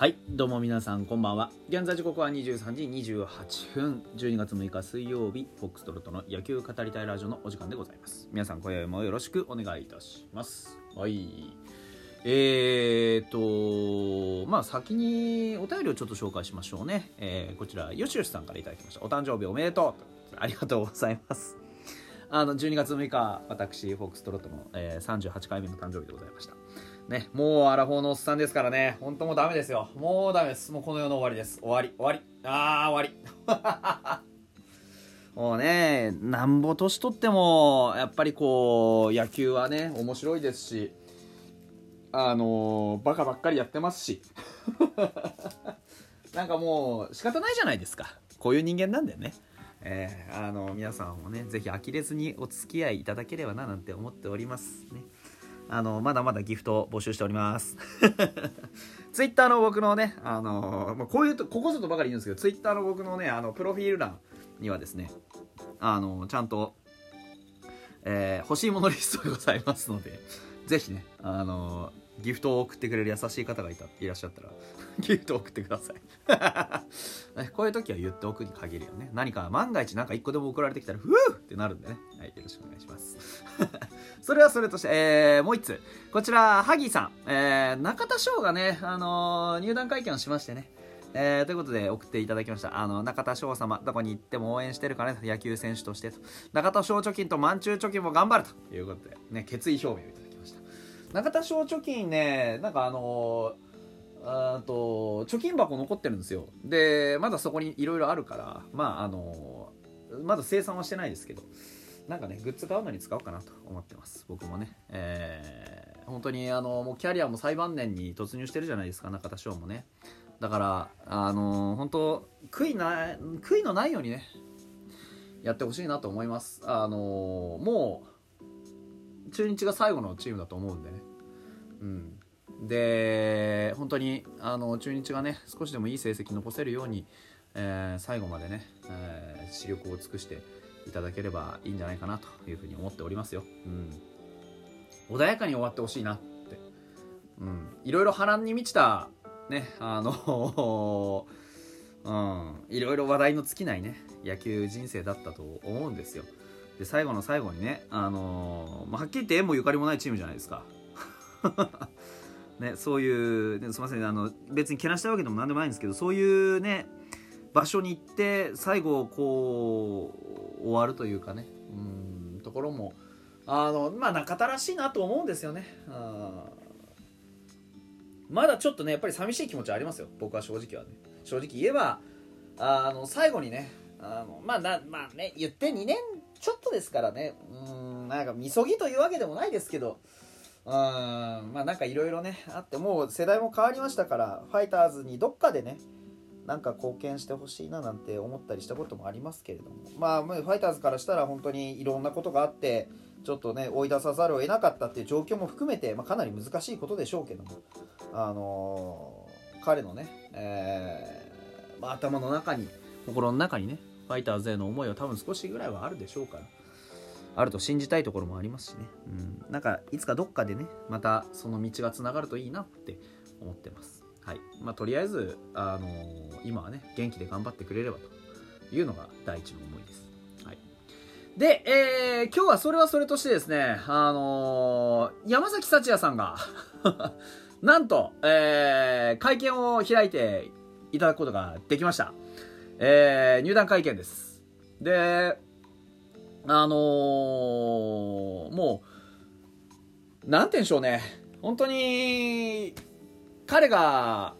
はいどうも皆さんこんばんは。現在時刻は23時28分。12月6日水曜日フォックストロットの野球語りたいラジオのお時間でございます。皆さん今宵もよろしくお願いいたします。はい。えーとまあ先にお便りをちょっと紹介しましょうね、えー、こちらよしよしさんからいただきました。お誕生日おめでとう。ありがとうございます。あの12月6日私フォックストロットの、えー、38回目の誕生日でございましたね、もうアラフォーのおっさんですからね、ほんともうダメですよ。もうダメです。もうこの世の終わりです。終わり、終わり。あー、終わり。もうね、なんぼ年取っても、やっぱりこう、野球はね、面白いですし、あのー、バカばっかりやってますし。なんかもう、仕方ないじゃないですか。こういう人間なんだよね。えー、あの皆さんもね、ぜひ呆れずにお付き合いいただければななんて思っておりますね。あのまだまだギフト募集しております ツイッターの僕のねあの、ま、こういうとここぞとばかり言うんですけどツイッターの僕のねあのプロフィール欄にはですねあのちゃんと、えー、欲しいものリストがございますのでぜひねあのギフトを送ってくれる優しい方がいたいらっしゃったら。ギフトを送ってください。こういう時は言っておくに限るよね。何か万が一なんか1個でも送られてきたらふうってなるんでね、はい、よろしくお願いします。それはそれとして、えー、もう1つ。こちらハギーさん、えー、中田翔がね、あのー、入団会見をしましてね。えー、ということで送っていただきました。あの、中田翔様、どこに行っても応援してるからね、野球選手としてと。中田翔貯金と満中貯金も頑張るということで、ね、決意表明をいただきました。中田翔貯金ね、なんかあのーあと貯金箱残ってるんですよ。でまだそこにいろいろあるからまああのまだ生産はしてないですけどなんかねグッズ買うのに使おうかなと思ってます。僕もね。えー、本当にあのもうキャリアも最晩年に突入してるじゃないですか中田翔もね。だからあの本当悔いな悔いのないようにねやってほしいなと思います。あのもう中日が最後のチームだと思うんでね。うん。で本当にあの中日がね少しでもいい成績残せるように、えー、最後までね、えー、視力を尽くしていただければいいんじゃないかなというふうに思っておりますよ。うん、穏やかに終わってほしいなって、うん、いろいろ波乱に満ちたねあの うん、いろいろ話題の尽きないね野球人生だったと思うんですよ。で最後の最後にね、あのー、まあ、はっきり言って縁もゆかりもないチームじゃないですか。ね、そういう、ね、すみませんあの別にけなしたいわけでも何でもないんですけどそういうね場所に行って最後こう終わるというかねうんところもあのまあ中田らしいなと思うんですよね。まだちょっとねやっぱり寂しい気持ちはありますよ。僕は正直はね。正直言えばあの最後にねあのまあなまあね言って2年ちょっとですからね。うんなんかみそぎというわけでもないですけど。うんまあなんかいろいろねあってもう世代も変わりましたからファイターズにどっかでねなんか貢献してほしいななんて思ったりしたこともありますけれども。まあファイターズからしたら本当にいろんなことがあってちょっとね追い出さざるを得なかったっていう状況も含めて、まあ、かなり難しいことでしょうけども。あのー、彼のね、えー、まあ、頭の中に心の中にねファイターズへの思いは多分少しぐらいはあるでしょうから。あると信じたいところもありますしね、うん、なんかいつかどっかでねまたその道がつながるといいなって思ってます。はい。まあとりあえず、あのー、今はね元気で頑張ってくれればというのが第一の思いです。はい。で、えー、今日はそれはそれとしてですね、あのー、山崎幸也さんが なんと、えー、会見を開いていただくことができました。えー、入団会見です。で、あのー、もう、なんて言うんでしょうね。本当に、彼が、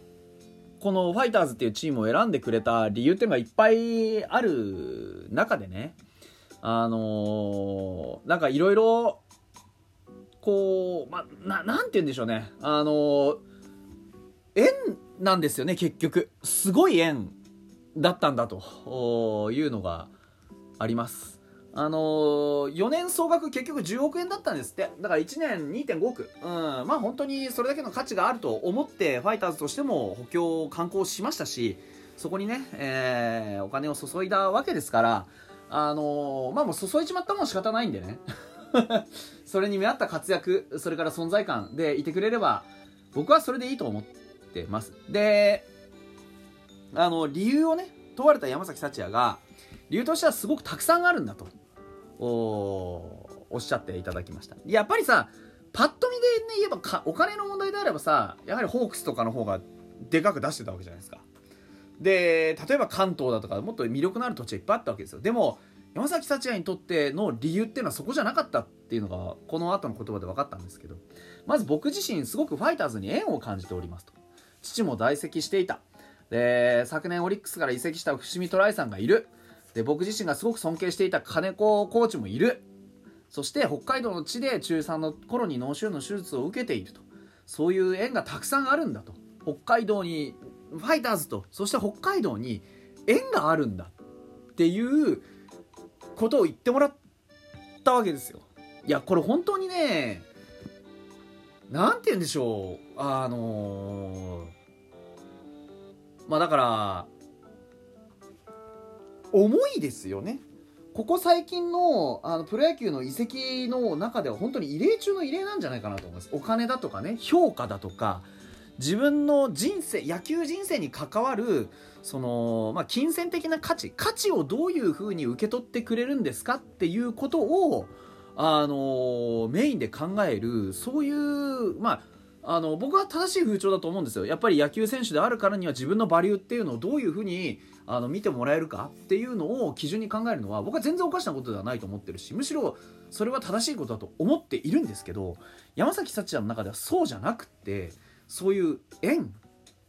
このファイターズっていうチームを選んでくれた理由っていうのがいっぱいある中でね、あのー、なんかいろいろ、こう、ま、な、なんて言うんでしょうね。あのー、縁なんですよね、結局。すごい縁だったんだというのがあります。あのー、4年総額結局10億円だったんですって。だから1年2.5億。うん。まあ本当にそれだけの価値があると思って、ファイターズとしても補強を、観光しましたし、そこにね、えー、お金を注いだわけですから、あのー、まあもう注いじまったもん仕方ないんでね。それに見合った活躍、それから存在感でいてくれれば、僕はそれでいいと思ってますであの理由をね問われた山崎幸也が理由としてはすごくたくさんあるんだとおっしゃっていただきました。やっぱりさパッと見でね言えばかお金の問題であればさやはりホークスとかの方がでかく出してたわけじゃないですか。で例えば関東だとかもっと魅力のある土地はいっぱいあったわけですよ。でも山崎幸也にとっての理由っていうのはそこじゃなかったっていうのがこの後の言葉で分かったんですけど。まず僕自身すごくファイターズに縁を感じておりますと。父も在籍していた。で昨年オリックスから移籍した伏見トライさんがいる。で僕自身がすごく尊敬していた金子コーチもいる。そして北海道の地で中3の頃に脳腫瘍の手術を受けていると。そういう縁がたくさんあるんだと。北海道にファイターズと。そして北海道に縁があるんだっていうことを言ってもらったわけですよ。いやこれ本当にね何て言うんでしょう。あのー、まあだから重いですよね。ここ最近のあのプロ野球の移籍の中では本当に異例中の異例なんじゃないかなと思います。お金だとかね評価だとか自分の人生野球人生に関わるその、まあ、金銭的な価値価値をどういうふうに受け取ってくれるんですかっていうことをあのメインで考えるそういうまああの僕は正しい風潮だと思うんですよ。やっぱり野球選手であるからには自分のバリューっていうのをどういうふうにあの見てもらえるかっていうのを基準に考えるのは僕は全然おかしなことではないと思ってるしむしろそれは正しいことだと思っているんですけど山崎幸也の中ではそうじゃなくってそういう縁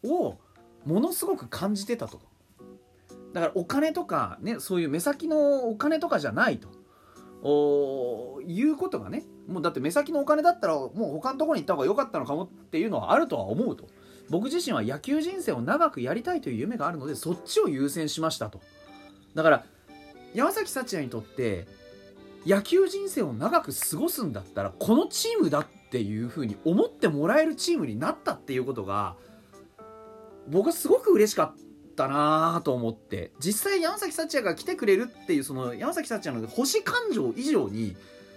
をものすごく感じてたと。だからお金とかねそういう目先のお金とかじゃないと。いうことがねもうだって目先のお金だったらもう他のところに行った方が良かったのかもっていうのはあるとは思うと。僕自身は野球人生を長くやりたいという夢があるのでそっちを優先しましたと。だから山崎幸也にとって野球人生を長く過ごすんだったらこのチームだっていうふうに思ってもらえるチームになったっていうことが僕はすごく嬉しかったなと思って。実際山崎幸也が来てくれるっていうその山崎幸也の星感情以上に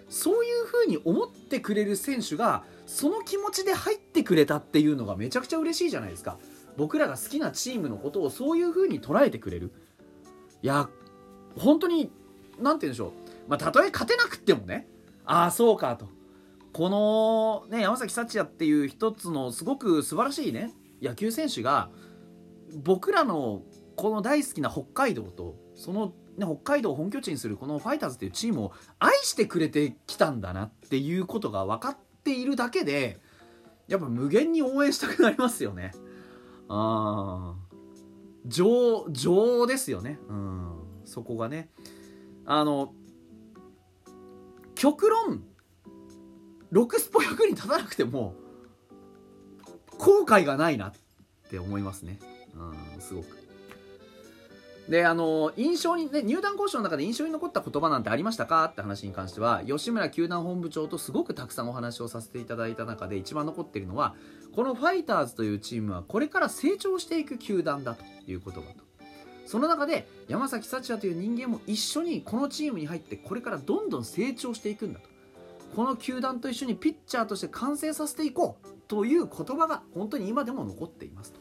そういうふうに思ってくれる選手がその気持ちで入ってくれたっていうのがめちゃくちゃ嬉しいじゃないですか。僕らが好きなチームのことをそういうふうに捉えてくれる。いや本当に何て言うんでしょう。まあたとえ勝てなくてもね。ああそうかと。このね山崎幸也っていう一つのすごく素晴らしいね野球選手が僕らのこの大好きな北海道とその、北海道を本拠地にするこのファイターズっていうチームを愛してくれてきたんだなっていうことが分かっているだけでやっぱ無限に応援したくなりますよね。あ情情ですよね。うんそこがね。あの極論6スポ役に立たなくても後悔がないなって思いますね。うん、すごく。で、あの、印象に、ね、入団交渉の中で印象に残った言葉なんてありましたか？って話に関しては、吉村球団本部長とすごくたくさんお話をさせていただいた中で一番残っているのは、このファイターズというチームはこれから成長していく球団だという言葉と。その中で山崎幸也という人間も一緒にこのチームに入ってこれからどんどん成長していくんだと。この球団と一緒にピッチャーとして完成させていこうという言葉が本当に今でも残っていますと。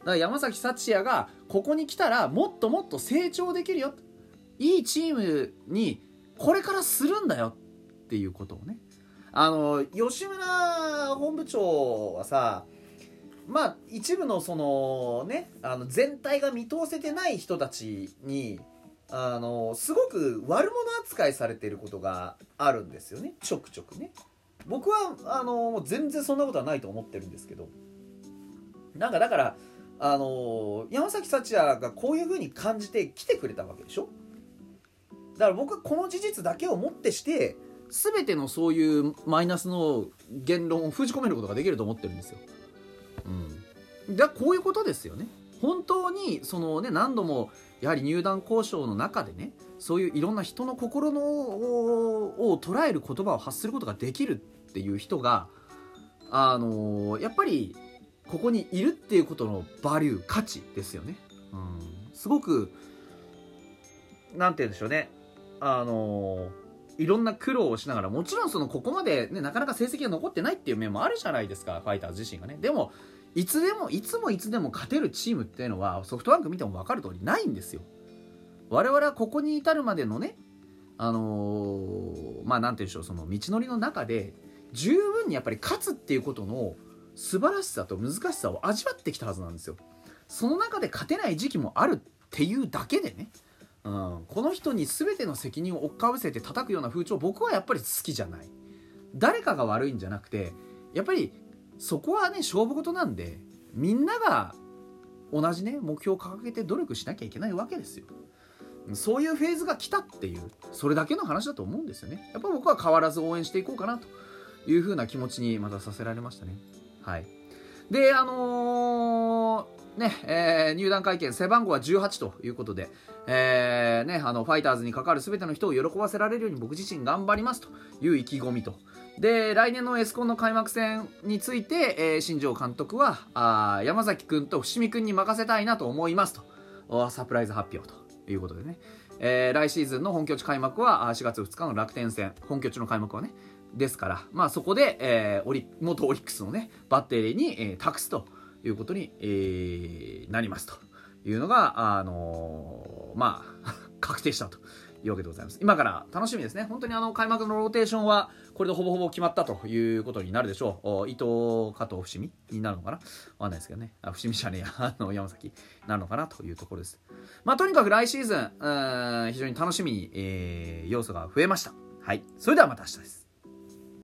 だから山崎幸也がここに来たらもっともっと成長できるよ。いいチームにこれからするんだよ。っていうことをね。あの吉村本部長はさまあ一部のそのねあの全体が見通せてない人たちにあのすごく悪者扱いされてることがあるんですよね。ちょくちょくね。僕はあの全然そんなことはないと思ってるんですけど。なんかだからあの山崎幸也がこういう風に感じて来てくれたわけでしょ？だから僕はこの事実だけをもってして全てのそういうマイナスの言論を封じ込めることができると思ってるんですよ。うん、だこういうことですよね。本当にそのね何度もやはり入団交渉の中でねそういういろんな人の心のを捉える言葉を発することができるっていう人があのやっぱりここにいるっていうことのバリュー価値ですよね、うん、すごくなんて言うんでしょうね。あのいろんな苦労をしながらもちろんそのここまで、ね、なかなか成績が残ってないっていう面もあるじゃないですかファイターズ自身がね。でもいつでもいつもいつでも勝てるチームっていうのはソフトバンク見ても分かる通りないんですよ。我々はここに至るまでのねあのー、まあなんて言うんでしょうその道のりの中で十分にやっぱり勝つっていうことの素晴らしさと難しさを味わってきたはずなんですよ。その中で勝てない時期もあるっていうだけでね、うん、この人に全ての責任を追っかぶせて叩くような風潮僕はやっぱり好きじゃない。誰かが悪いんじゃなくてやっぱりそこはね勝負事なんでみんなが同じね目標を掲げて努力しなきゃいけないわけですよ。そういうフェーズが来たっていうそれだけの話だと思うんですよね。やっぱ僕は変わらず応援していこうかなというふうな気持ちにまたさせられましたね。はいであのーね、えー、入団会見、背番号は18ということで、えー、ね、あの、ファイターズに関わる全ての人を喜ばせられるように僕自身頑張りますという意気込みと。で、来年のエスコンの開幕戦について、えー、新庄監督は、あ山崎君と伏見君に任せたいなと思いますと。サプライズ発表ということでね。えー、来シーズンの本拠地開幕は4月2日の楽天戦、本拠地の開幕はね、ですから、まあそこで、えー、オリ元オリックスのね、バッテリーに、えー、託すと。いうことに、えー、なりますというのが、あのー、まあ、確定したというわけでございます。今から楽しみですね。本当にあの開幕のローテーションはこれでほぼほぼ決まったということになるでしょう。伊藤、加藤、伏見になるのかな？わかんないですけどね。あ伏見じゃねえや、あの山崎になるのかなというところです。まあとにかく来シーズン、うん非常に楽しみに、えー、要素が増えました。はい。それではまた明日です。